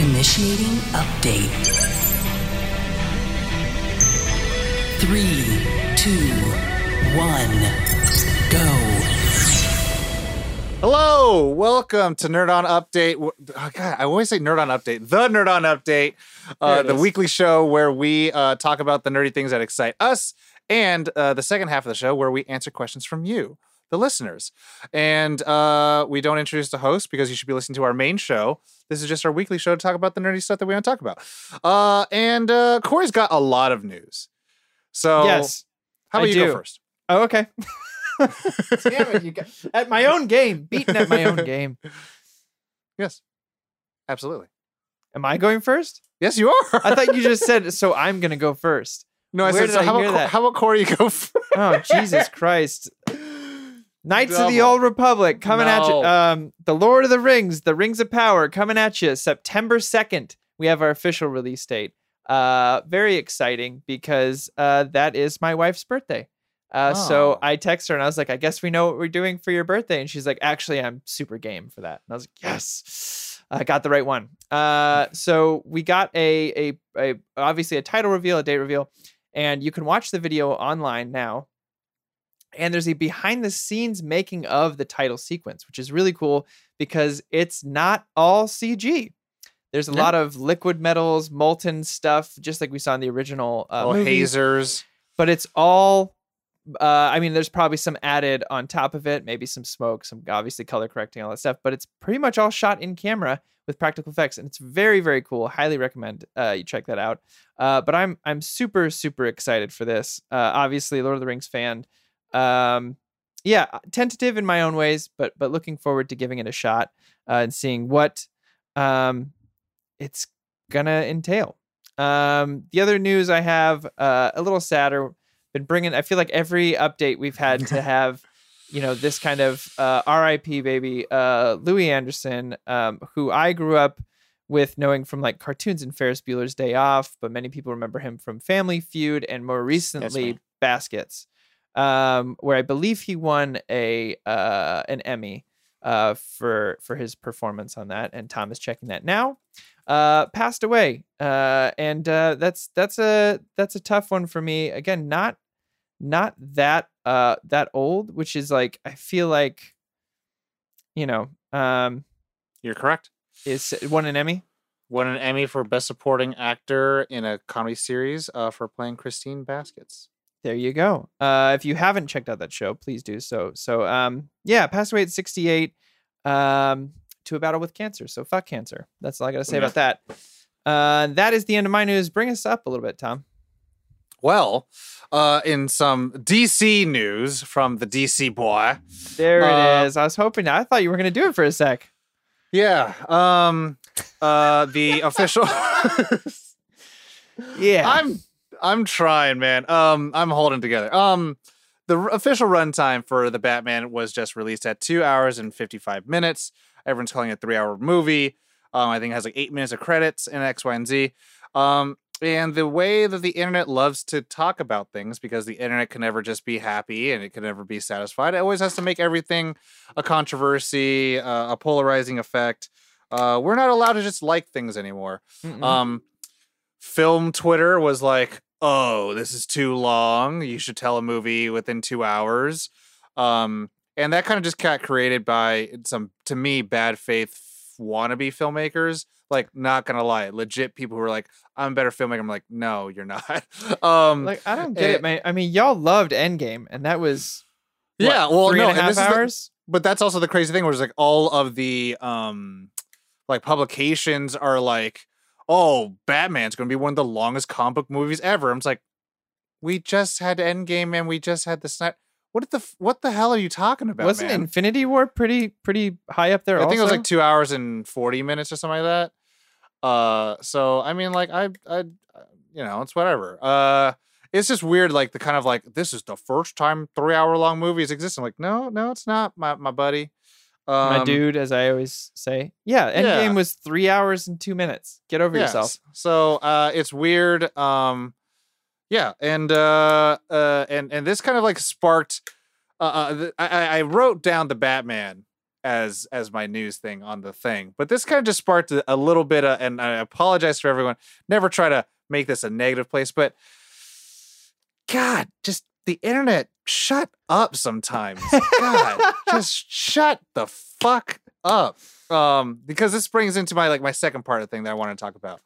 Initiating update. Three, two, one, go. Hello, welcome to Nerd On Update. Oh, God, I always say Nerd On Update. The Nerd On Update, uh, the is. weekly show where we uh, talk about the nerdy things that excite us, and uh, the second half of the show where we answer questions from you, the listeners. And uh, we don't introduce the host because you should be listening to our main show. This is just our weekly show to talk about the nerdy stuff that we want to talk about. Uh, and uh, Corey's got a lot of news. So, yes. how I about you go first? Oh, okay. Damn it, you got at my own game, beaten at my own game. Yes, absolutely. Am I going first? Yes, you are. I thought you just said so. I'm gonna go first. No, I Where said, so how, about, how about Corey go first? Oh Jesus Christ! Knights of the Old Republic coming at you. Um, the Lord of the Rings, the Rings of Power coming at you. September second. We have our official release date. Uh, very exciting because uh, that is my wife's birthday. Uh, so Oh. I text her and I was like, I guess we know what we're doing for your birthday. And she's like, actually, I'm super game for that. And I was like, yes, I got the right one. Uh, so we got a, a, a, obviously a title reveal, a date reveal, and you can watch the video online now. And there's a behind the scenes making of the title sequence, which is really cool because it's not all CG. There's a Yeah. lot of liquid metals, molten stuff, just like we saw in the original uh, movie hazers. but it's all uh, I mean, there's probably some added on top of it, maybe some smoke, some obviously color correcting, all that stuff. But it's pretty much all shot in camera with practical effects, and it's very, very cool. Highly recommend uh, you check that out. Uh, but I'm I'm super, super excited for this. Uh, obviously, Lord of the Rings fan. Um, yeah, tentative in my own ways, but but looking forward to giving it a shot uh, and seeing what um, it's gonna entail. Um, the other news I have uh, a little sadder. Been bringing. I feel like every update we've had to have, you know, this kind of uh, R.I.P. baby uh, Louie Anderson, um, who I grew up with knowing from like cartoons and Ferris Bueller's Day Off, but many people remember him from Family Feud and more recently. Baskets, um, where I believe he won a uh, an Emmy uh, for for his performance on that. And Tom is checking that now. Uh, passed away, uh, and uh, that's that's a that's a tough one for me. Again, not not that uh that old, which is like I feel like, you know, um, You're correct. is won an Emmy. Won an Emmy for Best Supporting Actor in a Comedy Series uh, for playing Christine Baskets. There you go. Uh, if you haven't checked out that show, please do so. So, um, yeah, passed away at 68 um, to a battle with cancer. So, fuck cancer. That's all I got to say about that. Uh, that is the end of my news. Bring us up a little bit, Tom. Well, uh, in some DC news from the DC boy. There Uh, it is. I was hoping. I thought you were going to do it for a sec. Yeah. Um, uh, the official. Yeah. I'm I'm trying, man. Um, I'm holding together. Um, the official runtime for the Batman was just released at two hours and 55 minutes. Everyone's calling it a three hour movie. Um, I think it has like eight minutes of credits and X, Y, and Z. Um, and the way that the internet loves to talk about things, because the internet can never just be happy and it can never be satisfied, it always has to make everything a controversy, uh, a polarizing effect. Uh, we're not allowed to just like things anymore. Mm-mm. Um, film Twitter was like, "Oh, this is too long. You should tell a movie within two hours." Um, and that kind of just got created by some, to me, bad faith wannabe filmmakers. Like, not gonna lie, legit people who are like, "I'm a better filmmaker." I'm like, "No, you're not." um, like I don't get eh, it, man. I mean, y'all loved Endgame, and that was what, yeah, well, three no, and a and half this is the- hours. but that's also the crazy thing where it's like all of the um like publications are like oh batman's gonna be one of the longest comic book movies ever. I'm just like we just had endgame and we just had the snipe what the what the hell are you talking about Wasn't man? Infinity War pretty pretty high up there? i think it was like two hours and 40 minutes or something like that. Uh so i mean like i i you know it's whatever. Uh it's just weird like the kind of like this is the first time three hour long movies exist. I'm like no no it's not my, my buddy um, my dude, as I always say. Yeah, Endgame yeah. was three hours and two minutes. Get over yourself. So uh, it's weird. Um, yeah, and uh, uh, and and this kind of like sparked. Uh, uh, I, I I wrote down the Batman as as my news thing on the thing. But this kind of just sparked a, a little bit of, and I apologize for everyone. Never try to make this a negative place, but God, just the internet shut up sometimes. God, just shut the fuck up. Um, because this brings into my like my second part of the thing that I want to talk about.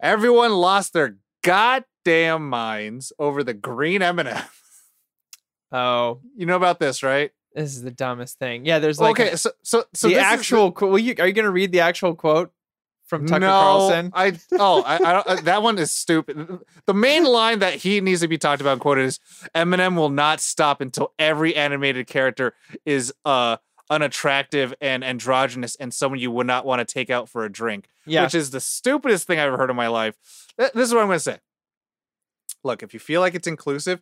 Everyone lost their goddamn minds over the green M&M. Oh, You know about this, right? this is the dumbest thing. Yeah, there's like okay, a- so so so the actual quote. Will you, are you going to read the actual quote from Tucker no, Carlson? I oh I, I don't, that one is stupid. The main line that he needs to be talked about and quoted is M&M will not stop until every animated character is uh unattractive and androgynous and someone you would not want to take out for a drink. yeah, Which is the stupidest thing I've ever heard in my life. Th- This is what I'm gonna say. Look, if you feel like it's inclusive,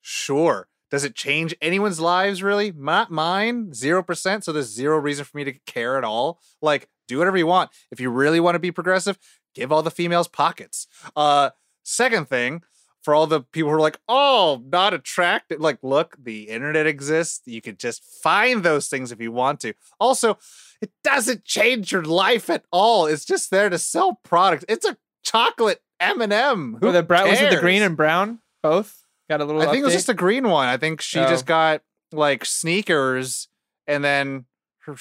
sure. Does it change anyone's lives really? Not mine. Zero percent. So there's zero reason for me to care at all. Like, do whatever you want. If you really want to be progressive, give all the females pockets. Uh, second thing, for all the people who are like, oh, not attractive. Like, look, the internet exists. You could just find those things if you want to. Also, it doesn't change your life at all. It's just there to sell products. It's a chocolate M&M. Who Oh, the brown was it the green and brown both got a little. I think it was just the green one. I think she Oh. just got like sneakers, and then her,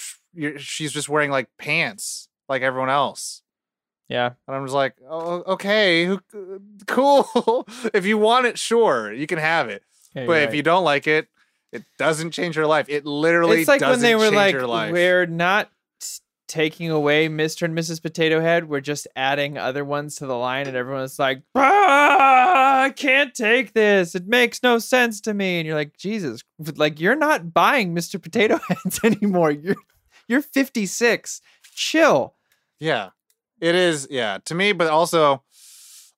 she's just wearing like pants like everyone else. yeah. And I'm just like, oh, okay, who, cool. if you want it, sure, you can have it. yeah, but you're if you don't like it, it doesn't change your life. It literally it's like when they were like, your life. we're not taking away Mr. and Mrs. Potato Head. We're just adding other ones to the line, and everyone's like, ah, I can't take this. It makes no sense to me. And you're like, Jesus, like you're not buying Mr. Potato Heads anymore. You're you're 56. Chill. Yeah. It is, yeah, to me, but also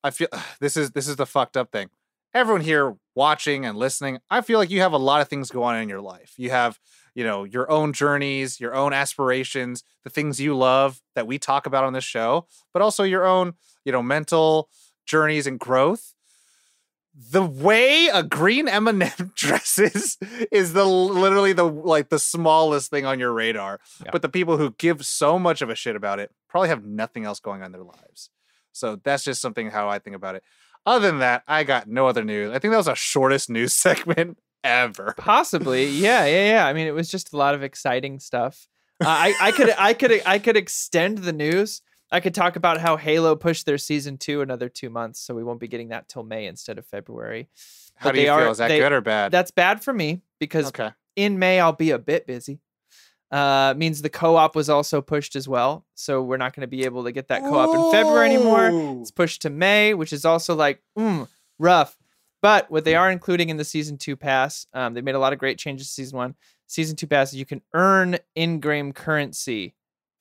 I feel this is this is the fucked up thing. Everyone here watching and listening, I feel like you have a lot of things going on in your life. You have, you know, your own journeys, your own aspirations, the things you love that we talk about on this show, but also your own, you know, mental journeys and growth. The way a green M&M dresses is the literally the like the smallest thing on your radar. Yeah. But the people who give so much of a shit about it probably have nothing else going on in their lives. So that's just something how I think about it. Other than that, I got no other news. I think that was our shortest news segment ever. Possibly, yeah, yeah, yeah. I mean, it was just a lot of exciting stuff. Uh, I, I could, I could, I could extend the news. I could talk about how Halo pushed their season two another two months, so we won't be getting that till May instead of February. How But do you they feel? are- Is that they- good or bad? That's bad for me because okay. in May I'll be a bit busy. Uh, means the co-op was also pushed as well, so we're not going to be able to get that co-op in February anymore. It's pushed to May, which is also like mm, rough. But what they are including in the season two pass, um, they made a lot of great changes to season one. Season two pass, you can earn in-game currency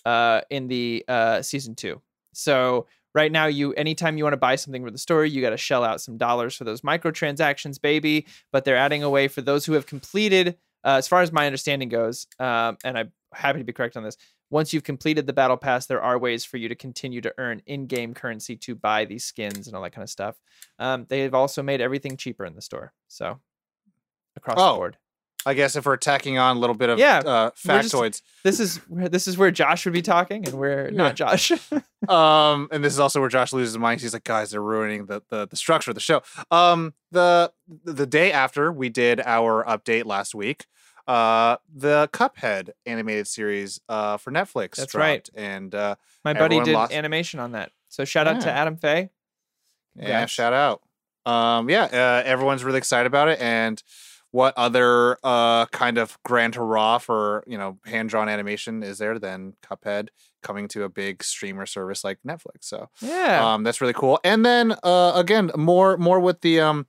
uh, in the uh, season two. So right now, you anytime you want to buy something for the story, you got to shell out some dollars for those microtransactions, baby. But they're adding a way for those who have completed, uh, as far as my understanding goes, um, and I'm happy to be correct on this. Once you've completed the battle pass, there are ways for you to continue to earn in-game currency to buy these skins and all that kind of stuff. Um, they have also made everything cheaper in the store, so across Oh, the board. I guess if we're tacking on a little bit of Yeah, uh, we're just- factoids, This is where this is where Josh would be talking, and we're Yeah. not Josh. um, and this is also where Josh loses his mind. He's like, guys, they're ruining the, the the structure of the show. Um, the the day after we did our update last week, uh, the Cuphead animated series uh for Netflix. That's right. and uh, My buddy did lost- animation on that, so shout out to Adam Fay. yeah, shout out. Um, yeah, uh, everyone's really excited about it, and what other uh kind of grand hurrah for you know hand drawn animation is there than Cuphead coming to a big streamer service like Netflix? So Yeah, um that's really cool. And then uh again more more with the um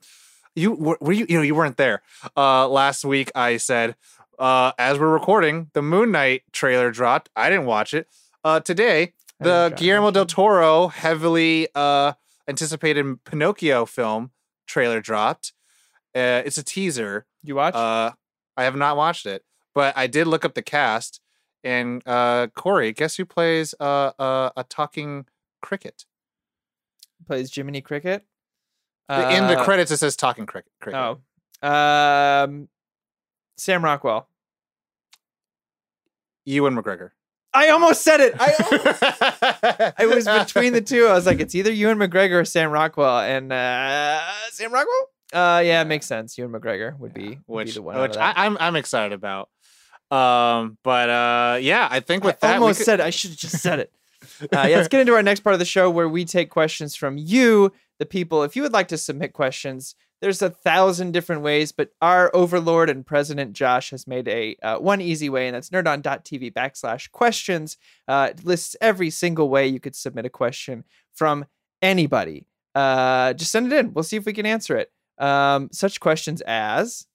you were were you you know you weren't there. Uh last week i said uh as we're recording the moon knight trailer dropped. I didn't watch it. Uh today the guillermo del toro heavily uh anticipated pinocchio film trailer dropped. Uh it's a teaser you watch? uh i have not watched it but i did look up the cast and uh corey guess who plays uh, uh a talking cricket Plays Jiminy Cricket. in the Uh, credits it says talking cricket. cricket. Oh, um, Sam Rockwell. Ewan McGregor. I almost said it. I I was between the two. I was like, it's either Ewan McGregor or Sam Rockwell, and uh, Sam Rockwell. Uh, yeah, it makes sense. Ewan McGregor would be would which, be the one. which. I, I'm I'm excited about. Um, but uh, yeah, I think with I that, almost could- said it. I should have just said it. Uh, yeah, let's get into our next part of the show where we take questions from you, the people. If you would like to submit questions, there's a thousand different ways, but our overlord and president Josh has made a uh, one easy way, and that's nerdon.tv backslash questions. Uh, it lists every single way you could submit a question from anybody. Uh, just send it in. We'll see if we can answer it. Um, such questions as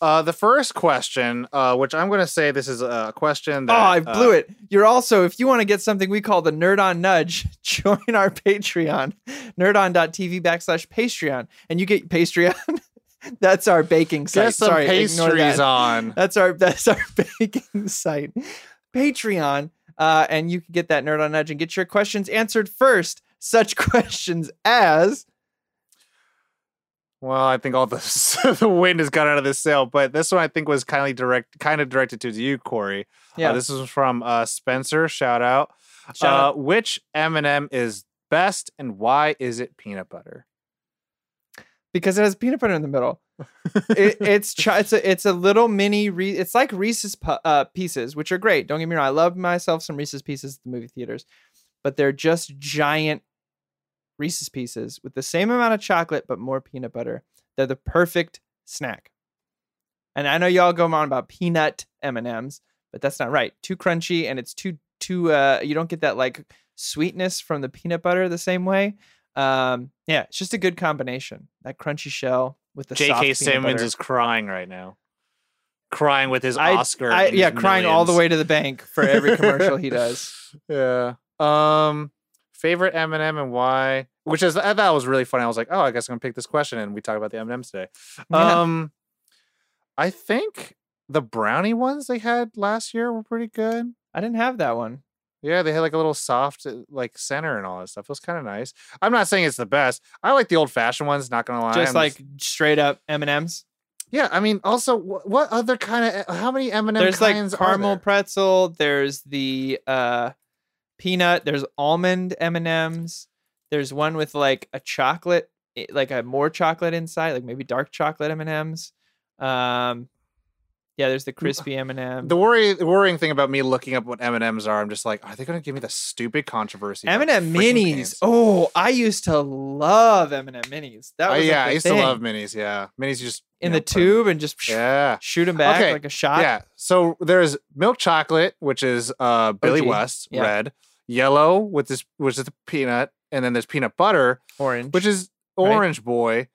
Uh, the first question, uh, which I'm going to say this is a question Oh, that I blew uh, it. You're also, if you want to get something we call the Nerd on Nudge, join our Patreon, nerdon.tv backslash Patreon, and you get Patreon. that's our baking site. Get some Sorry, pastries that. on. That's our that's our baking site. Patreon. Uh, and you can get that Nerd on Nudge and get your questions answered first. Such questions as Well, I think all the the wind has gone out of this sail, but this one I think was kindly direct, kind of directed to you, Corey. yeah, Uh, this is from uh, Spencer. Shout out. shout uh, out. Which M&M is best, and why is it peanut butter? because it has peanut butter in the middle. it, it's it's a it's a little mini. Re- it's like Reese's pu- uh, pieces, which are great. Don't get me wrong. I love myself some Reese's pieces at the movie theaters, but they're just giant Reese's pieces with the same amount of chocolate but more peanut butter. They're the perfect snack. And I know y'all go on about peanut M and M's, but that's not right. Too crunchy, and it's too too. Uh, you don't get that like sweetness from the peanut butter the same way. Um, yeah, it's just a good combination. That crunchy shell with the J.K. Simmons butter. is crying right now, crying with his I- Oscar. I, yeah, his crying all the way to the bank for every commercial he does. Yeah. Um, favorite M&M and why? Which is I thought was really funny. I was like, oh, I guess I'm gonna pick this question, and we talk about the M&Ms today. Yeah. Um, I think the brownie ones they had last year were pretty good. I didn't have that one. Yeah, they had like a little soft uh, like center and all that stuff. It was kind of nice. I'm not saying it's the best. I like the old fashioned ones. Not gonna lie. Just I'm like straight up M and M's. yeah. I mean, also, what other kind of how many M&M There's like kinds are caramel pretzel. There's the uh, peanut. There's almond M and M's. There's one with like a chocolate, like a more chocolate inside, like maybe dark chocolate M and M's. Um, yeah. There's the crispy M and M. The worry, the worrying thing about me looking up what M and M's are, I'm just like, are they going to give me the stupid controversy? M&M minis. cans? Oh, I used to love M&M minis. That Uh, was like, yeah, the I used thing. to love minis. Yeah, minis. Just in the know, put 'em- tube and just Yeah, shoot them back Okay, like a shot. yeah. So there's milk chocolate, which is uh Billy OG, West, yeah. red, yellow with this, which is the peanut, and then there's peanut butter, Orange. which is Right. orange boy,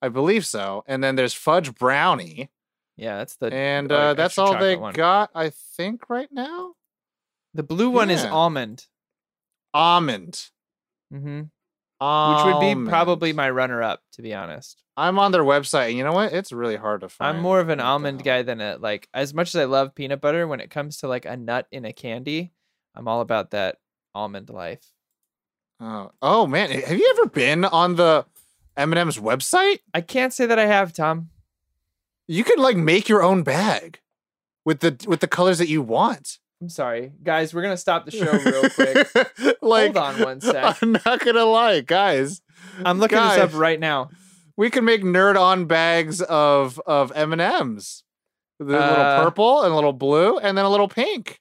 I believe so, and then there's fudge brownie, yeah, that's the and uh, uh, that's all they one. got, I think, right now. The blue one is Yeah. almond, Almond. hmm which would be probably my runner-up, to be honest. I'm on their website, and you know what? It's really hard to find. I'm more of an almond guy than a like. As much as I love peanut butter, when it comes to like a nut in a candy, I'm all about that almond life. Oh, oh man, have you ever been on the M&M's website? I can't say that I have, Tom. You could like make your own bag with the with the colors that you want. I'm sorry, guys. We're gonna stop the show real quick. like, Hold on one sec. I'm not gonna lie, guys. I'm looking this up right now. We can make nerd on bags of of M and M's. The little Uh, purple and a little blue and then a little pink.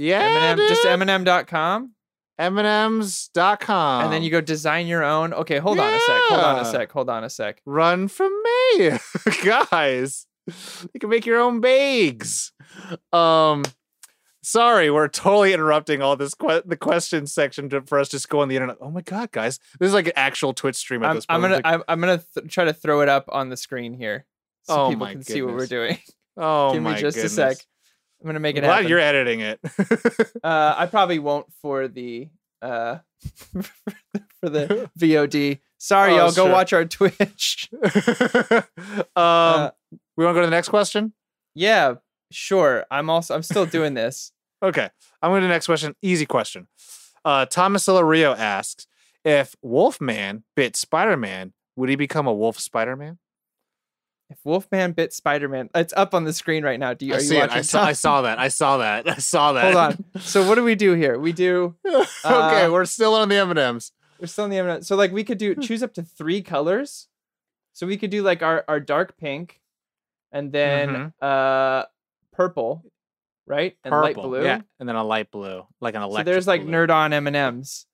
Yeah, M&M, just dude. M&M.com. M&M's.com. and then you go design your own. Okay, hold on a sec. Hold on a sec. Hold on a sec. run from me, guys. You can make your own bags. Um, sorry, we're totally interrupting all this que- the question section to, for us just go on the internet. Oh my god, guys, this is like an actual Twitch stream at I'm, this I'm gonna like, I'm, I'm gonna th- try to throw it up on the screen here so Oh people can see what we're doing. oh Give me just goodness. a sec. I'm gonna make it Glad happen. you're editing it. Uh, I probably won't for the uh for the VOD. Sorry, Oh, y'all. Go watch our Twitch. um, Uh, we want to go to the next question. yeah, sure. I'm also I'm still doing this. Okay, I'm going to the next question. Easy question. Uh, Thomas Rio asks if Wolfman bit Spider Man, would he become a wolf Spider Man? If Wolfman bit Spider-Man, it's up on the screen right now. Do you? I Are you watching? I saw, I saw that. I saw that. I saw that. Hold on. So what do we do here? We do. okay, Uh, we're still on the M&Ms. We're still on the M and M's. So like we could do choose up to three colors. So we could do like our our dark pink, and then uh purple, right? And light blue. Yeah, and then a light blue, like an electric. So there's like blue. nerd on M and M's.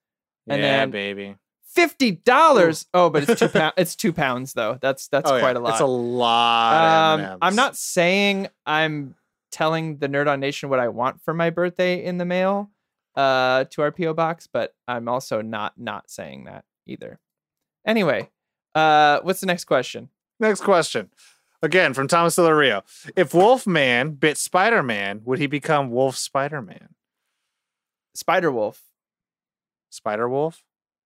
and yeah, then- baby. Fifty dollars. Oh, but it's two pounds. It's two pounds though. That's that's Oh, yeah. quite a lot. It's a lot. Um. I'm not saying I'm telling the Nerd on Nation what I want for my birthday in the mail uh, to our PO box, but I'm also not not saying that either. Anyway, uh, what's the next question? Next question. Again from Thomas Rio. If Wolfman bit Spider-Man, would he become Wolf Spider-Man? Spider Wolf, Spider Wolf?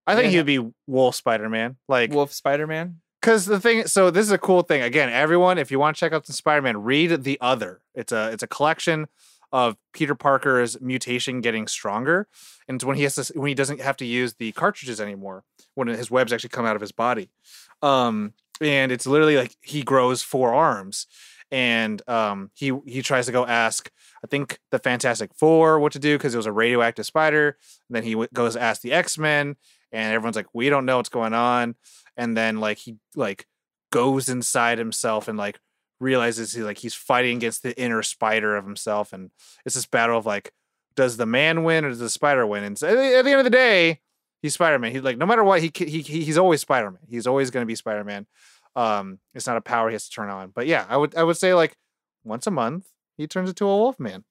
I think Yeah. he would be Wolf Spider-Man. Like Wolf Spider Man. Because the thing, so this is a cool thing. Again, everyone, if you want to check out the Spider-Man, read the other. It's a it's a collection of Peter Parker's mutation getting stronger, and it's when he has to when he doesn't have to use the cartridges anymore, when his webs actually come out of his body. Um, and it's literally like he grows four arms, and um, he he tries to go ask I think the Fantastic Four what to do because it was a radioactive spider. And then he w- goes ask the X Men, and everyone's like, we don't know what's going on and then like he like goes inside himself and like realizes he like he's fighting against the inner spider of himself and it's this battle of like does the man win or does the spider win? And at the end of the day he's spider-man. He's like no matter what he he, he he's always spider-man. He's always going to be spider-man. Um it's not a power he has to turn on. But yeah i would i would say like once a month he turns into a wolf man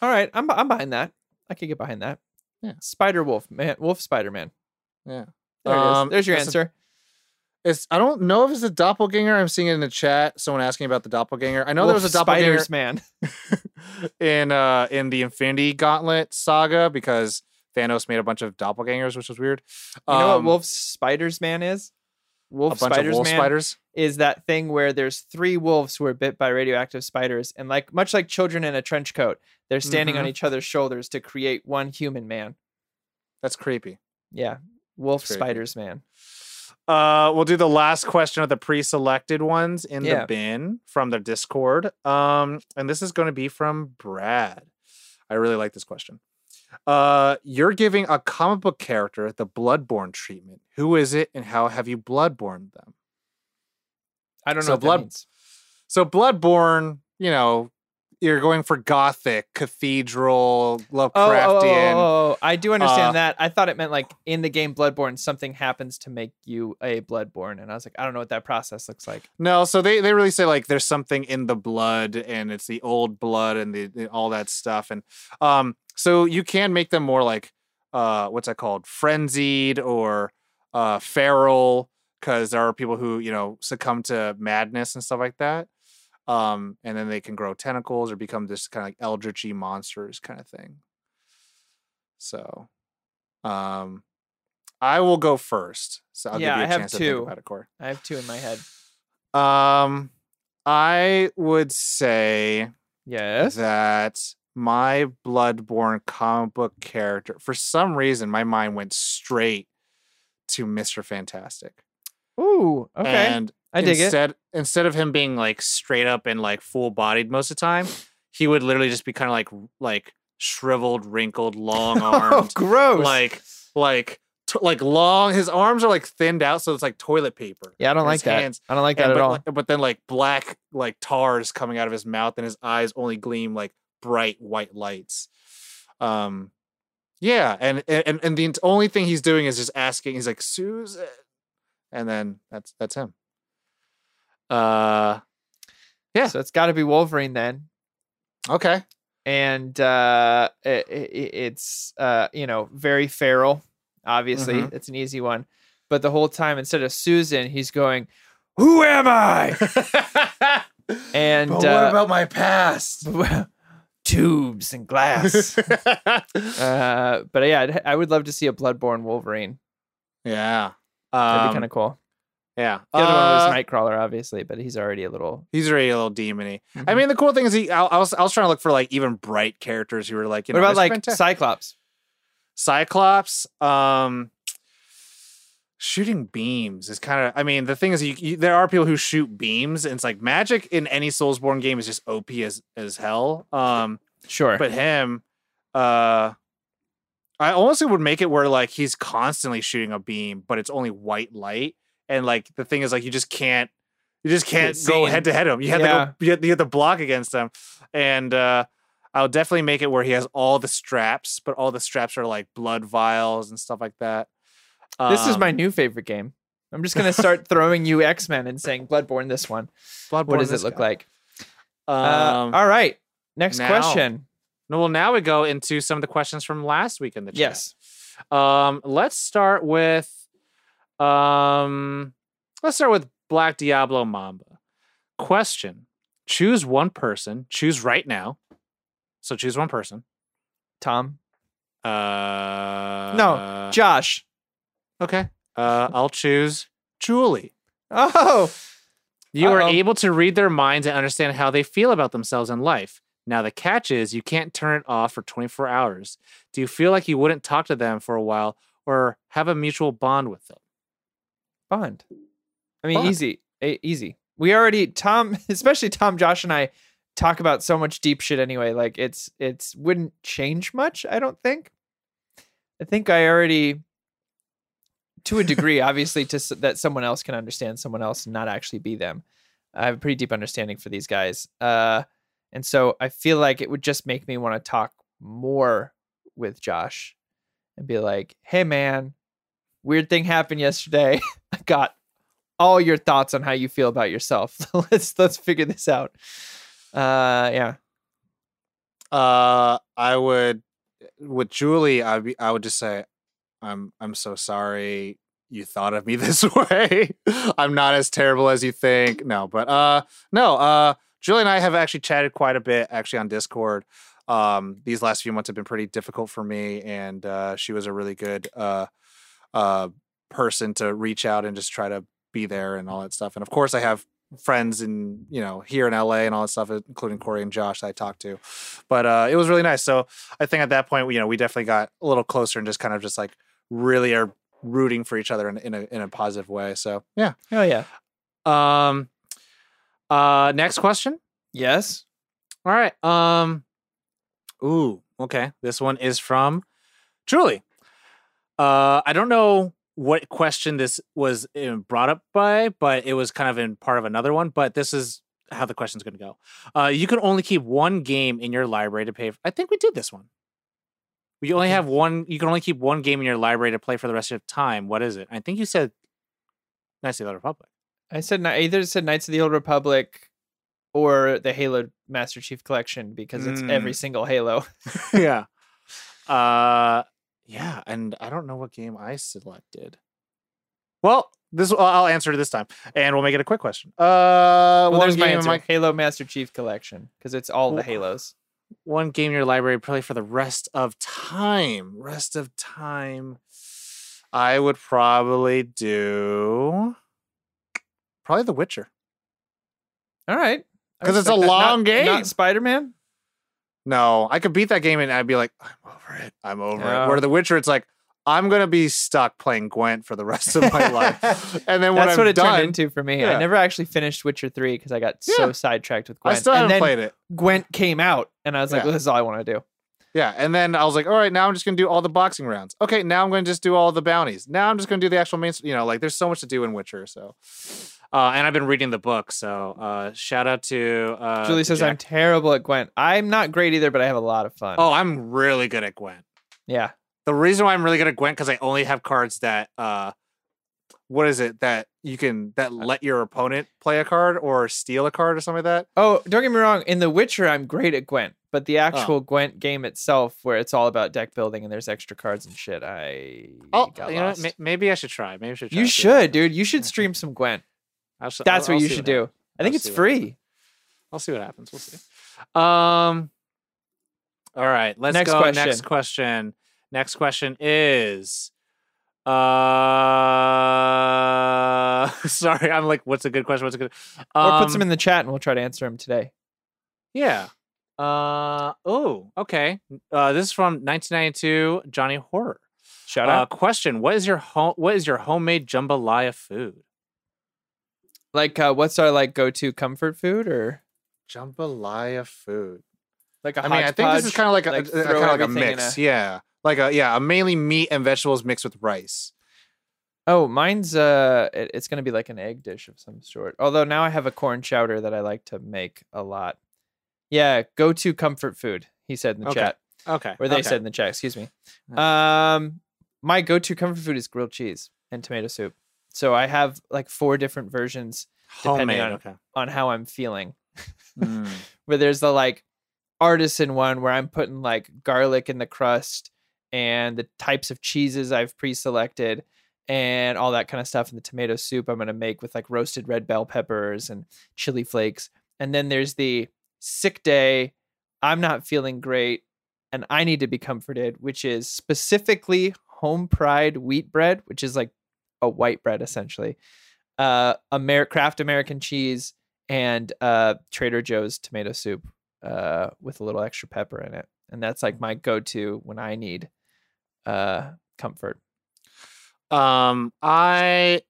All right, I'm I'm behind that. I could get behind that. Yeah. Spider Wolf man, Wolf Spider Man. yeah There. Um, There's your that's a- answer. it's i don't know if it's a doppelganger i'm seeing it in the chat someone asking about the doppelganger i know there was a doppelganger Man. in uh in the Infinity Gauntlet saga because Thanos made a bunch of doppelgangers, which was weird. You know what Um, Wolf Spiders Man is? Wolf Spiders wolf Man spiders. is that thing where there's three wolves who are bit by radioactive spiders, and like much like children in a trench coat, they're standing on Mhm. each other's shoulders to create one human man. That's creepy. Yeah, Wolf creepy. Spiders Man. Uh, we'll do the last question of the pre-selected ones in Yeah. the bin from the Discord. Um, and this is going to be from Brad. I really like this question. Uh, you're giving a comic book character the Bloodborne treatment. Who is it, and how have you Bloodborne them? I don't So know blood- So Bloodborne, you know, you're going for gothic, cathedral, Oh, oh, oh, Lovecraftian. oh, oh, I do understand Uh, that. I thought it meant like in the game Bloodborne, something happens to make you a Bloodborne, and I was like, I don't know what that process looks like. No, so they they really say like there's something in the blood and it's the old blood and the, the- all that stuff and um so you can make them more like uh what's that called frenzied or uh feral because there are people who you know succumb to madness and stuff like that um and then they can grow tentacles or become this kind of like eldritchy monsters kind of thing so um I will go first so I'll Yeah, give you I a have to two. think about it Corey. I have two in my head. Um, I would say Yes. that my Bloodborne comic book character, for some reason, my mind went straight to Mister Fantastic. Ooh, okay. And I dig it. instead, instead of him being like straight up and like full bodied most of the time, he would literally just be kind of like like shriveled, wrinkled, long Oh, armed, gross. like like t- like long. His arms are like thinned out, so it's like toilet paper. yeah, I don't like that. hands- I don't like that and, at but, all. like- but then like black like tars coming out of his mouth and his eyes only gleam like bright white lights um yeah and and and the only thing he's doing is just asking he's like susan and then that's that's him uh yeah. So it's got to be Wolverine then. okay and uh it, it, it's uh you know very feral obviously Mhm. it's an easy one but the whole time instead of susan he's going who am i and but what uh, about my past tubes and glass uh but yeah I'd, i would love to see a bloodborne wolverine yeah that'd um, be kind of cool yeah the other one Uh, was nightcrawler obviously but he's already a little he's already a little demony I Mhm. mean, the cool thing is he. I, I was I was trying to look for like even bright characters who were like you what know about like Fantastic. cyclops Cyclops. Um, shooting beams is kind of. I mean, the thing is, you, you, there are people who shoot beams, and it's like magic in any Soulsborne game is just OP as as hell. Um, Sure. but him, uh, I honestly would make it where like he's constantly shooting a beam, but it's only white light, and like the thing is, like you just can't, you just can't go head to head him. You have Yeah. to go, you have, you have to block against him, and uh, I'll definitely make it where he has all the straps, but all the straps are like blood vials and stuff like that. This is Um, my new favorite game. I'm just gonna start throwing you X Men and saying Bloodborne. This one. Bloodborne. What does it look guy. like? Um, uh, all right. Next now- question. no, well, now we go into some of the questions from last week in the chat. Yes. Um, let's start with um let's start with Black Diablo Mamba. Question. Choose one person. Choose right now. So choose one person. Tom. Uh No. Josh. Okay. Uh I'll choose Julie. Oh. You are Uh-oh. able to read their minds and understand how they feel about themselves in life. Now, the catch is you can't turn it off for 24 hours. Do you feel like you wouldn't talk to them for a while or have a mutual bond with them? Bond. I mean, Bond. easy. E- easy. We already Tom, especially Tom, Josh, and I talk about so much deep shit anyway. Like it's it's wouldn't change much. I don't think. I think I already, to a degree, obviously, to that someone else can understand someone else and not actually be them. I have a pretty deep understanding for these guys, uh, and so I feel like it would just make me want to talk more with Josh and be like, "Hey, man, weird thing happened yesterday. I got all your thoughts on how you feel about yourself. let's let's figure this out." Uh, yeah. Uh, I would with Julie. I I would just say, I'm I'm so sorry you thought of me this way. I'm not as terrible as you think. No, but uh, no. Uh, Julie and I have actually chatted quite a bit actually on Discord. Um, these last few months have been pretty difficult for me, and uh, she was a really good uh, uh, person to reach out and just try to be there and all that stuff. And of course, I have friends in you know here in LA and all that stuff, including Corey and Josh that I talked to. But uh, it was really nice. So I think at that point, you know, we definitely got a little closer and just kind of just like really are rooting for each other in, in a in a positive way. So yeah. Oh yeah. Um. Uh. Next question. Yes. All right. Um. Ooh. Okay. This one is from Julie. Uh. I don't know what question this was uh, brought up by, but it was kind of in part of another one. But this is how the question's going to go. Uh, you can only keep one game in your library to pay. For, I think we did this one. You only have one. You can only keep one game in your library to play for the rest of time. What is it? I think you said Knights of the Old Republic. I said ni- either said Knights of the Old Republic or the Halo Master Chief Collection because it's every Mm. single Halo. yeah. Uh yeah, and I don't know what game I selected. Well, this I'll answer it this time, and we'll make it a quick question. Uh, well, one there's my answer: my Halo Master Chief Collection because it's all the Halos. One game in your library play for the rest of time. Rest of time. I would probably do probably The Witcher. All right. Because it's a that. long Not- game. Not Spider Man. No, I could beat that game and I'd be like, I'm over it. I'm over it. Where The Witcher, it's like I'm gonna be stuck playing Gwent for the rest of my life. And then when That's what it done, turned into for me. Yeah. I never actually finished Witcher three because I got Yeah. so sidetracked with Gwent. I still and haven't then played it. Gwent came out, and I was like, Yeah. well, "This is all I want to do." Yeah, and then I was like, all right, now I'm just gonna do all the boxing rounds. Okay, now I'm gonna just do all the bounties. Now I'm just gonna do the actual main. You know, like there's so much to do in Witcher. So, uh, and I've been reading the book. So, uh, shout out to uh, Julie to says, "I'm terrible at Gwent. I'm not great either, but I have a lot of fun." oh, I'm really good at Gwent. yeah, The reason why I'm really good at Gwent because I only have cards that uh, what is it that you can that let your opponent play a card or steal a card or something like that. Oh, don't get me wrong. In The Witcher, I'm great at Gwent, but Oh. the actual Gwent game itself, where it's all about deck building and there's extra cards and shit, I Oh, you know, what? maybe I should try. Maybe I should. Try you should, dude. You should stream some Gwent. happens. That's I'll- what I'll you should do. I think I'll it's what happens. free. I'll see what happens. We'll see. Um. All right. Let's Next go. Next question. Question. Next question is. Uh. Sorry, I'm like, what's a good question? What's a good? or put some Um, in the chat and we'll try to answer them today. Yeah. Uh. Oh. Okay. Uh. This is from 1992. Johnny Horror. Shout Uh, out. question: What is your home? What is your homemade jambalaya food? Like, uh, what's our like go-to comfort food, or Jambalaya food. like a I mean, I think this is kind of like a, like a- a- kind of like a mix. a- Yeah, like a yeah, a mainly meat and vegetables mixed with rice. Oh, mine's uh, it- it's gonna be like an egg dish of some sort. Although now I have a corn chowder that I like to make a lot. Yeah, go-to comfort food. He said in the Okay. chat, Okay. or they okay. said in the chat. Excuse me. Um, my go-to comfort food is grilled cheese and tomato soup. So I have like four different versions depending homemade. on- okay. on how I'm feeling. Mm. where there's the like artisan one where I'm putting like garlic in the crust and the types of cheeses I've pre-selected and all that kind of stuff. And the tomato soup I'm gonna make with like roasted red bell peppers and chili flakes. And then there's the sick day. I'm not feeling great and I need to be comforted, which is specifically home pride wheat bread, which is like a white bread essentially. Uh, Amer- Kraft American cheese and uh, Trader Joe's tomato soup uh, with a little extra pepper in it, and that's like my go-to when I need uh, comfort. Um, I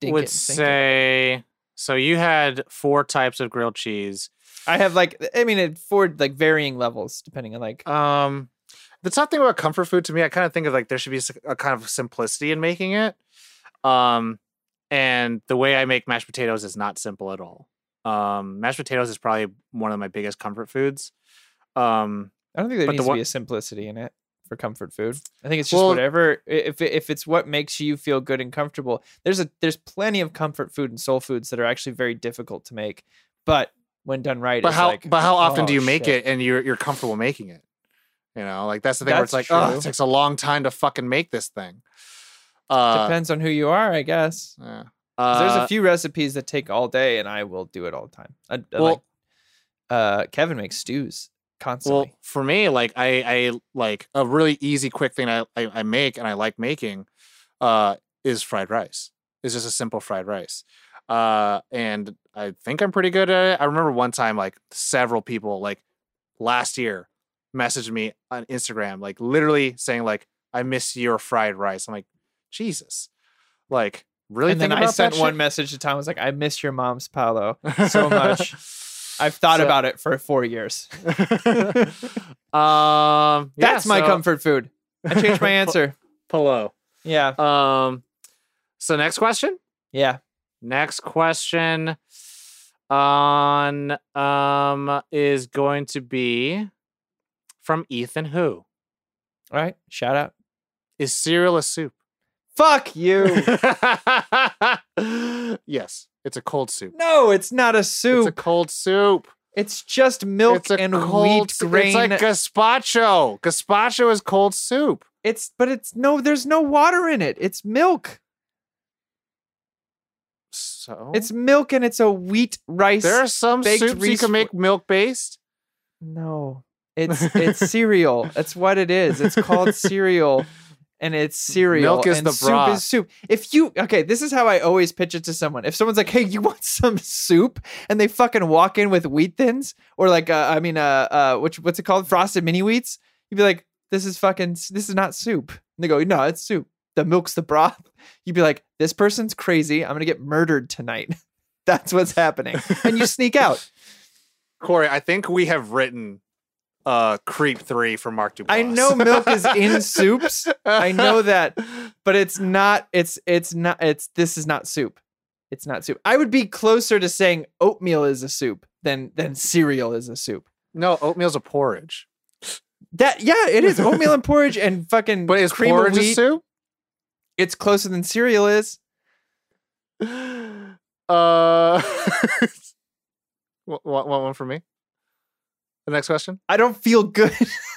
Dink would it, dink it. say so. You had four types of grilled cheese. I have like I mean it for like varying levels depending on like Um, the tough thing about comfort food to me, I kind of think of like there should be a kind of simplicity in making it. Um, and the way I make mashed potatoes is not simple at all. Um, mashed potatoes is probably one of my biggest comfort foods. Um, I don't think there but the needs to one- be a simplicity in it for comfort food. I think it's just Well- whatever if if it's what makes you feel good and comfortable. There's a there's plenty of comfort food and soul foods that are actually very difficult to make, but when done right, but it's how like, but how often do oh, you make shit. it and you're you're comfortable making it? You know, like that's the thing where it's like, That's oh, it takes a long time to fucking make this thing. Uh, Depends on who you are, I guess. yeah. 'Cause there's Uh, a few recipes that take all day, and I will do it all the time. I, I Well- like, uh, Kevin makes stews constantly. Well, for me, like I, I like a really easy, quick thing I, I, I make and I like making, uh, is fried rice. It's just a simple fried rice, uh, and I think I'm pretty good at it. I remember one time, like several people, like last year, messaged me on Instagram, like literally saying, like, "I miss your fried rice." I'm like, Jesus, like really and then think I sent one shit? message to Tom. I was like, "I miss your mom's Paolo so much. I've thought So- about it for four years. um, yeah, That's my so- comfort food." I changed my answer. Hello. Yeah, Um, so next question. yeah. Next question on um is going to be from Ethan. Who All right, shout out. is cereal a soup? Fuck you. yes, it's a cold soup. no, it's not a soup. It's a cold soup. It's, just milk it's a and cold wheat grain. It's like gazpacho. Gazpacho is cold soup. it's but it's no. There's no water in it. It's milk. So It's milk and it's a wheat rice. there are some baked soups you Reese can make milk based. No, it's it's cereal. That's what it is. It's called cereal, and it's cereal. Milk is and the soup broth. is soup. If you okay, this is how I always pitch it to someone. If someone's like, "Hey, you want some soup?" and they fucking walk in with wheat thins or like, uh, I mean, uh, uh, which what's it called, frosted mini wheats? You'd be like, "This is fucking. This is not soup." And they go, "No, it's soup. The milk's the broth." You'd be like, "This person's crazy. I'm gonna get murdered tonight." That's what's happening, and you sneak out. Corey, I think we have written uh Creep 3 for Mark Duplass. I know milk is in soups. I know that, but it's not. It's it's not. It's this is not soup. It's not soup. I would be closer to saying oatmeal is a soup than than cereal is a soup. No, oatmeal's a porridge. That yeah, it is oatmeal and porridge and fucking But is cream of porridge a wheat. soup? It's closer than cereal is. Uh want, want one for me? The next question? I don't feel good.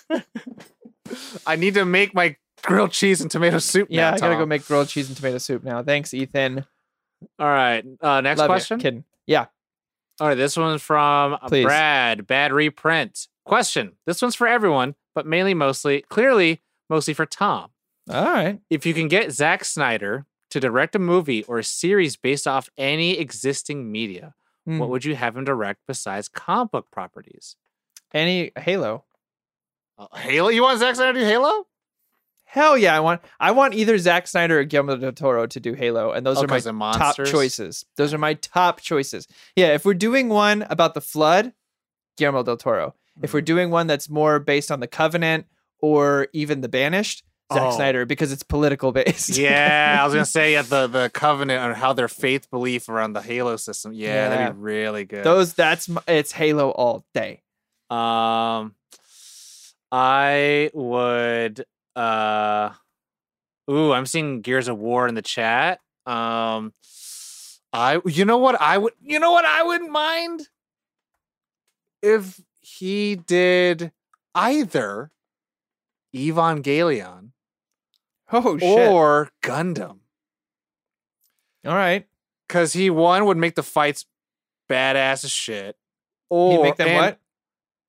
I need to make my grilled cheese and tomato soup yeah, now, I gotta go make grilled cheese and tomato soup now. Thanks, Ethan. All right. Uh next Love question. Kidding. Yeah. All right, this one's from uh, Please. Brad. Bad reprint. Question. This one's for everyone, but mainly mostly clearly mostly for Tom. All right. If you can get Zack Snyder to direct a movie or a series based off any existing media, Hmm. what would you have him direct besides comic book properties? Any Halo? Uh, Halo? You want Zack Snyder to do Halo? Hell yeah, I want I want either Zack Snyder or Guillermo del Toro to do Halo, and those Oh, are my top choices. Those are my top choices. Yeah, if we're doing one about the flood, Guillermo del Toro. If Mm-hmm. we're doing one that's more based on the Covenant or even the Banished, Zack Oh. Snyder because it's political based. Yeah, I was gonna say yeah, the the covenant and how their faith belief around the Halo system. Yeah, Yeah. that'd be really good. those that's it's Halo all day. Um, I would. Uh, ooh, I'm seeing Gears of War in the chat. Um, I. You know what I would. You know what I wouldn't mind if he did either Evangelion Oh shit! or Gundam, all right, because he one would make the fights badass as shit. Or you make them and what?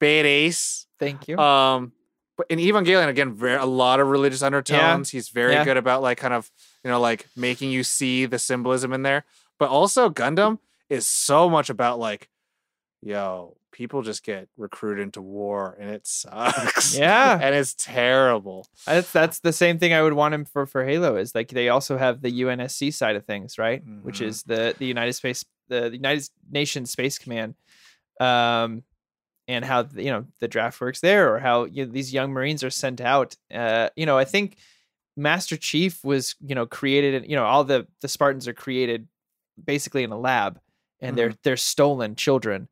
Badass. Thank you. Um, but in Evangelion, again, very a lot of religious undertones. He's very Yeah. good about like kind of you know like making you see the symbolism in there. But also Gundam is so much about like, yo, people just get recruited into war and it sucks. yeah, and it's terrible. That's that's the same thing I would want him for for Halo is like they also have the UNSC side of things, right? Which Mhm. is the the United Space the, the United Nations Space Command, um, and how the, you know the draft works there, or how you know, these young Marines are sent out. Uh, you know, I think Master Chief was you know created. You know, all the the Spartans are created basically in a lab, and they're they're stolen children.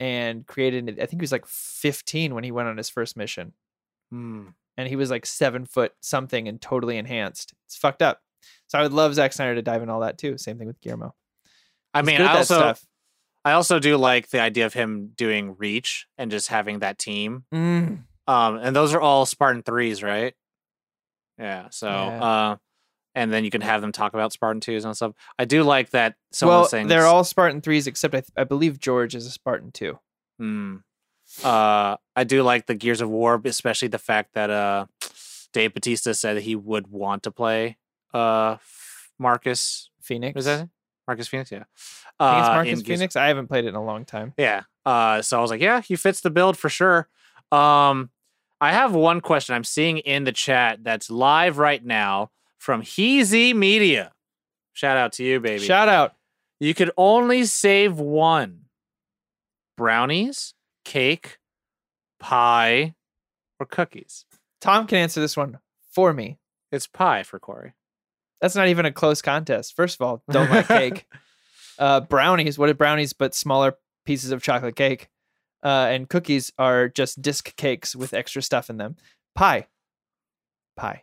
And created, I think he was like 15 when he went on his first mission Hmm. and he was like seven foot something and totally enhanced. It's fucked up. So I would love Zack Snyder to dive in all that too. Same thing with Guillermo. I mean, I also stuff. I also do like the idea of him doing Reach and just having that team. Mm. Um, and those are all Spartan threes, right? Yeah. So, Yeah. uh, and then you can have them talk about Spartan twos and stuff. I do like that. Some well, they're all Spartan threes except I, th- I believe George is a Spartan too. Hmm. Uh, I do like the Gears of War, especially the fact that uh, Dave Batista said that he would want to play uh Marcus. Fenix. Was that it? Marcus Fenix? Yeah. I think it's Uh, Marcus Fenix. I haven't played it in a long time. Yeah. Uh, so I was like, yeah, he fits the build for sure. Um, I have one question I'm seeing in the chat that's live right now from Heezy Media. Shout out to you, baby. Shout out. you could only save one brownies, cake, pie, or cookies. Tom can answer this one for me. It's pie for Corey. That's not even a close contest. First of all, don't like cake. Uh, brownies. What are brownies but smaller pieces of chocolate cake? Uh, and cookies are just disc cakes with extra stuff in them. Pie. Pie.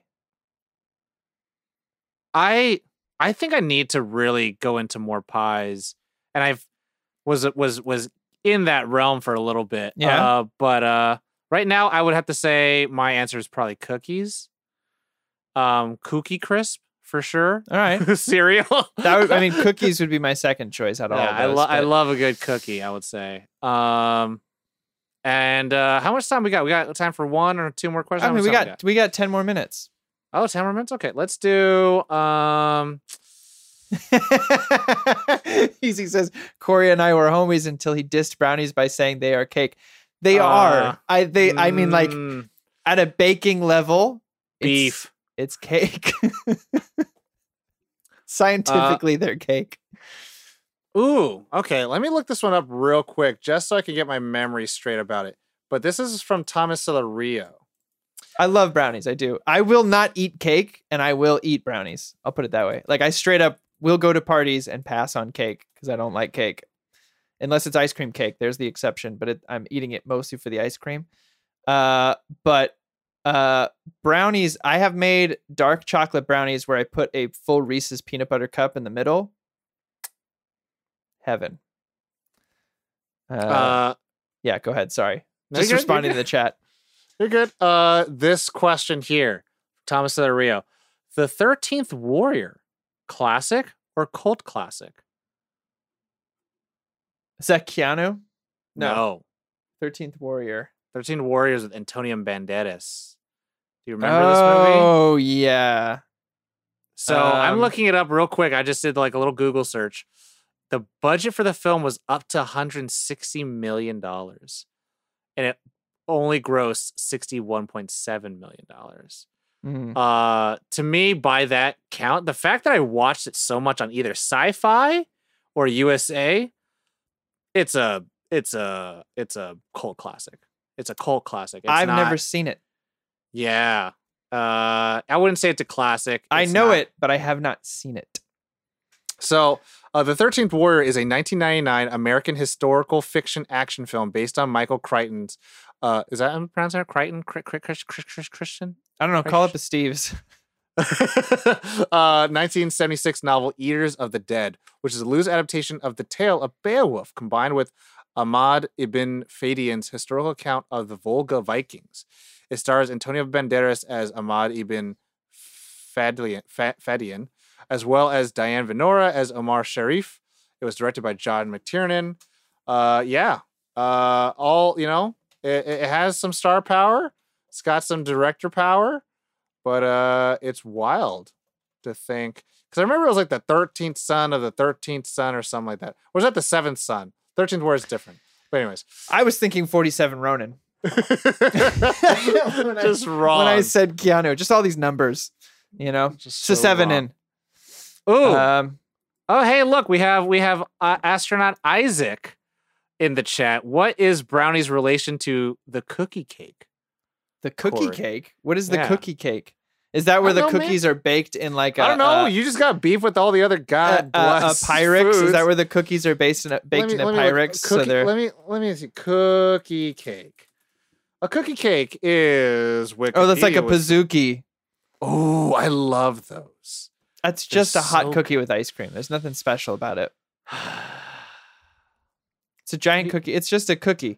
I I think I need to really go into more pies, and I've was was was in that realm for a little bit. Yeah. Uh, but uh, right now, I would have to say my answer is probably cookies. Um, Cookie Crisp for sure. All right. Cereal. That would, I mean, cookies would be my second choice out of Yeah, all I, lo- I love a good cookie. I would say. Um, and uh, how much time we got? We got time for one or two more questions. I mean, much we got we got ten more minutes. Oh, 10 more minutes. Okay, let's do. Um, Easy says Corey and I were homies until he dissed brownies by saying they are cake. They are. Uh, I they. I mean, like mm, at a baking level, it's- beef. It's, cake. Uh, Scientifically, they're cake. Ooh, okay. Let me look this one up real quick just so I can get my memory straight about it. But this is from Thomas Rio. I love brownies. I do. I will not eat cake, and I will eat brownies. I'll put it that way. Like I straight up will go to parties and pass on cake because I don't like cake, unless it's ice cream cake. There's the exception, but it, I'm eating it mostly for the ice cream. Uh, but uh, brownies. I have made dark chocolate brownies where I put a full Reese's peanut butter cup in the middle. Heaven. Uh, Uh, yeah, go ahead. Sorry, no, just good, responding to the chat. You're good. Uh, this question here, Thomas Rio. The 13th Warrior, classic or cult classic? Is that Keanu? No. Thirteenth Warrior. 13 Warriors with Antonio Banderas. Do you remember this movie? Oh yeah. So I'm Um, looking it up real quick. I just did like a little Google search. The budget for the film was up to 160 million dollars, and it only grossed 61.7 million dollars. Mhm. Uh, to me, by that count, the fact that I watched it so much on either Sci-Fi or USA, it's a it's a it's a cult classic. It's a cult classic. It's I've not- never seen it. Yeah. Uh, I wouldn't say it's a classic. I know not. it, but I have not seen it. So, uh, The 13th Warrior is a 1999 American historical fiction action film based on Michael Crichton's. Uh, is that how I'm pronouncing it? Crichton? Cri- Cri- Cri- Cri- Cri- Christian? I don't know. Call up the Steves. uh, 1976 novel Eaters of the Dead, which is a loose adaptation of the tale of Beowulf combined with Ahmad ibn Fadian's historical account of the Volga Vikings. It stars Antonio Banderas as Ahmad ibn Fadlian, Fadian, as well as Diane Venora as Omar Sharif. It was directed by John McTiernan. Uh, yeah, uh, all you know, it, it has some star power. It's got some director power, but uh, it's wild to think because I remember it was like the thirteenth son of the thirteenth son or something like that. Or was that the seventh son? Thirteenth word is different. But anyways, I was thinking 47 Ronin. just wrong. When I said Keanu, just all these numbers, you know, Just it's a so seven wrong. in. Ooh, Um, Oh, hey, look, we have we have uh, astronaut Isaac in the chat. What is Brownie's relation to the cookie cake? the cookie Corey. cake. What is the Yeah. cookie cake? Is that where the don't know, man. cookies are baked in like a I don't know. a- you just got beef with all the other a, god a, a bless Pyrex? Is that where the cookies are based in a, baked me- in a let me look. Pyrex? so they're let me let me see. Cookie cake. A cookie cake is Wikipedia. oh, that's like a was- pizookie. Oh, I love those. That's They're just a hot so cookie with ice cream. There's nothing special about it. It's a giant cookie. It's just a cookie.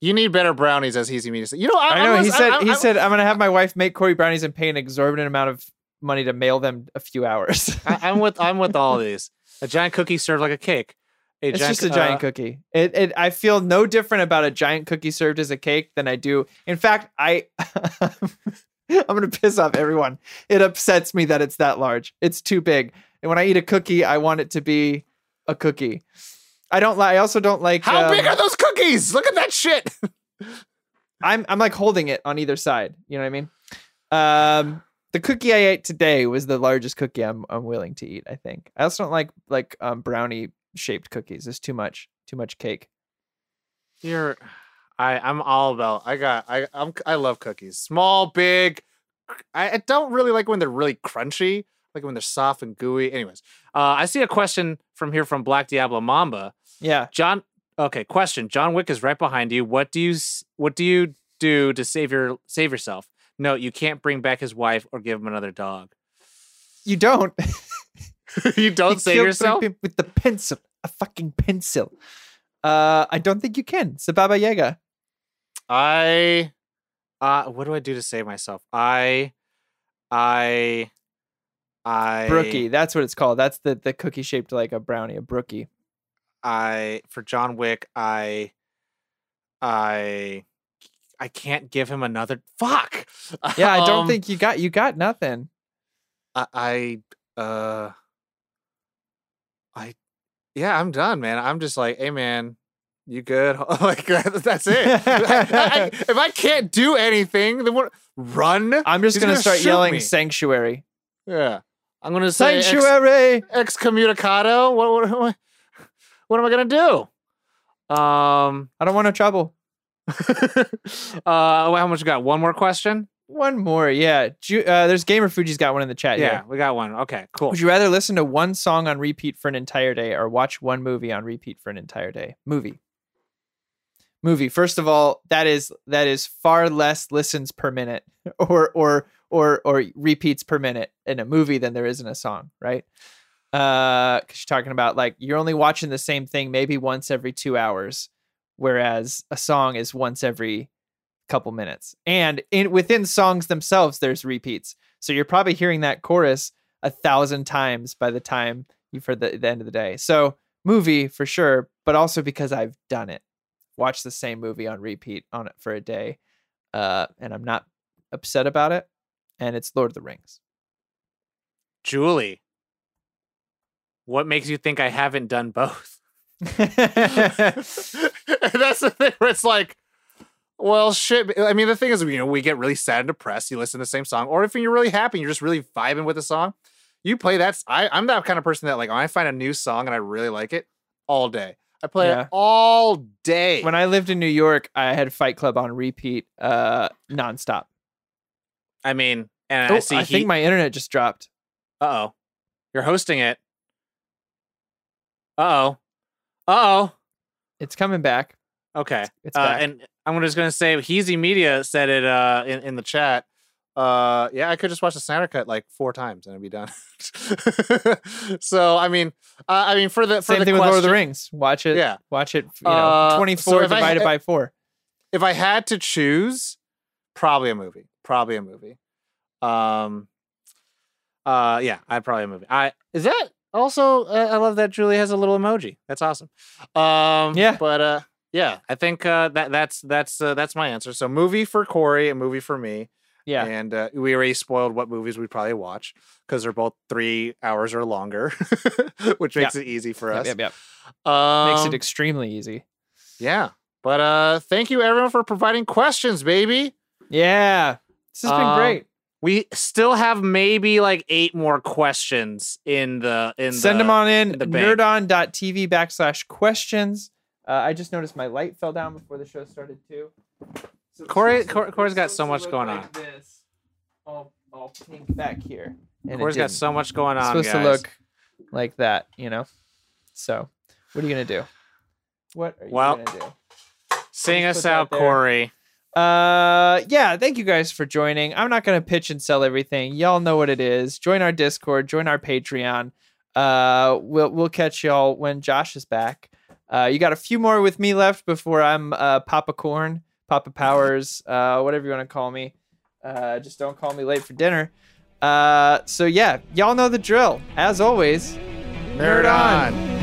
You need better brownies, as he's me to say. You know, I, I know. I'm he said. I- I- he I- said, "I'm gonna have my wife make Corey brownies and pay an exorbitant amount of money to mail them a few hours." I, I'm with I'm with all these. A giant cookie served like a cake. A it's giant, just a giant uh, cookie. It, it. I feel no different about a giant cookie served as a cake than I do. In fact, I. I'm gonna piss off everyone. It upsets me that it's that large. It's too big. And when I eat a cookie, I want it to be a cookie. I don't like. I also don't like. How big um, are those cookies? Look at that shit. I'm I'm like holding it on either side. You know what I mean? Um, the cookie I ate today was the largest cookie I'm I'm willing to eat. I think. I also don't like like um, brownie shaped cookies. It's too much too much cake. You're, I I'm all about. I got I I'm I love cookies. Small, big. I, I don't really like when they're really crunchy. Like when they're soft and gooey. Anyways, uh, I see a question from here from Black Diablo Mamba. Yeah. John. Okay, question. John Wick is right behind you. What do you What do you do to save your save yourself? No, you can't bring back his wife or give him another dog. You don't. you don't You save yourself. with the pencil, a fucking pencil. Uh, I don't think you can. A Baba Yaga. I uh what do I do to save myself? I I I Brookie. That's what it's called. That's the the cookie shaped like a brownie, a brookie. I for John Wick, I I I can't give him another fuck. Yeah, I don't Um, think you got you got nothing. I, I uh yeah, I'm done, man. I'm just like, hey man, you good? like that, that's it. I- I- if I can't do anything, then what run? I'm just gonna, gonna start yelling me. sanctuary. Yeah. I'm gonna say ex- Sanctuary. excommunicado. What, what, what, what am I gonna do? Um, I don't want no trouble. uh, how much you got? One more question? One more, yeah. Ju- uh, there's Gamer Fuji's got one in the chat. Yeah, we got one. Okay, cool. Would you rather listen to one song on repeat for an entire day or watch one movie on repeat for an entire day? Movie. Movie. First of all, that is that is far less listens per minute or or or or repeats per minute in a movie than there is in a song, right? Uh, because you're talking about like you're only watching the same thing maybe once every two hours, whereas a song is once every couple minutes. And in within songs themselves, there's repeats. So you're probably hearing that chorus a thousand times by the time you've heard the, the end of the day. So movie for sure, but also because I've done it. Watch the same movie on repeat on it for a day. Uh, and I'm not upset about it. And it's Lord of the Rings. Julie, what makes you think I haven't done both? And that's the thing where it's like, Well, shit. I mean, the thing is, you know, we get really sad and depressed. You listen to the same song, or if you're really happy, you're just really vibing with the song. You play that. I, I'm that kind of person that, like, when I find a new song and I really like it, all day. I play Yeah. it all day. When I lived in New York, I had Fight Club on repeat, uh, nonstop. I mean, and Oh, I see. I think my internet just dropped. Uh oh, you're hosting it. Uh oh. Uh oh, It's coming back. Okay. It's Uh, and I'm just gonna say, Heezy Media said it uh, in in the chat. Uh, yeah, I could just watch the Snyder cut like four times and it'd be done. so I mean, uh, I mean for the for Same the thing with Lord of the Rings. Watch it. Yeah. Watch it. You know, Uh, so 24 I- divided by four. If I had to choose, probably a movie. Probably a movie. Um. Uh. Yeah, I'd probably a movie. I is that also. Uh, I love that Julie has a little emoji. That's awesome. Um. Yeah. But uh. Yeah, I think uh, that that's that's uh, that's my answer. So movie for Corey, a movie for me. Yeah. And uh, we already spoiled what movies we'd probably watch because they're both three hours or longer, which makes it easy for us. yep, yep. Um, Makes it extremely easy. yeah. But uh, thank you everyone for providing questions, baby. Yeah. This has been Um, great. We still have maybe like eight more questions in the in Send the, them on in. in the. Nerdon.tv backslash questions. Uh, I just noticed my light fell down before the show started too. So it's Corey- supposed to- Cor- Corey's it's got so much going like on. This, all, all pink back here. And Corey's got so much going It's on. supposed guys. to look like that, you know. So, what are you gonna do? What are you Well, gonna do? Sing us put out, there. Corey. Uh, yeah. Thank you guys for joining. I'm not gonna pitch and sell everything. Y'all know what it is. Join our Discord. Join our Patreon. Uh, we'll we'll catch y'all when Josh is back. Uh, you got a few more with me left before I'm uh Papa Corn, Papa Powers, uh, whatever you want to call me. Uh, just don't call me late for dinner. Uh, so yeah, y'all know the drill. As always, Nerd on.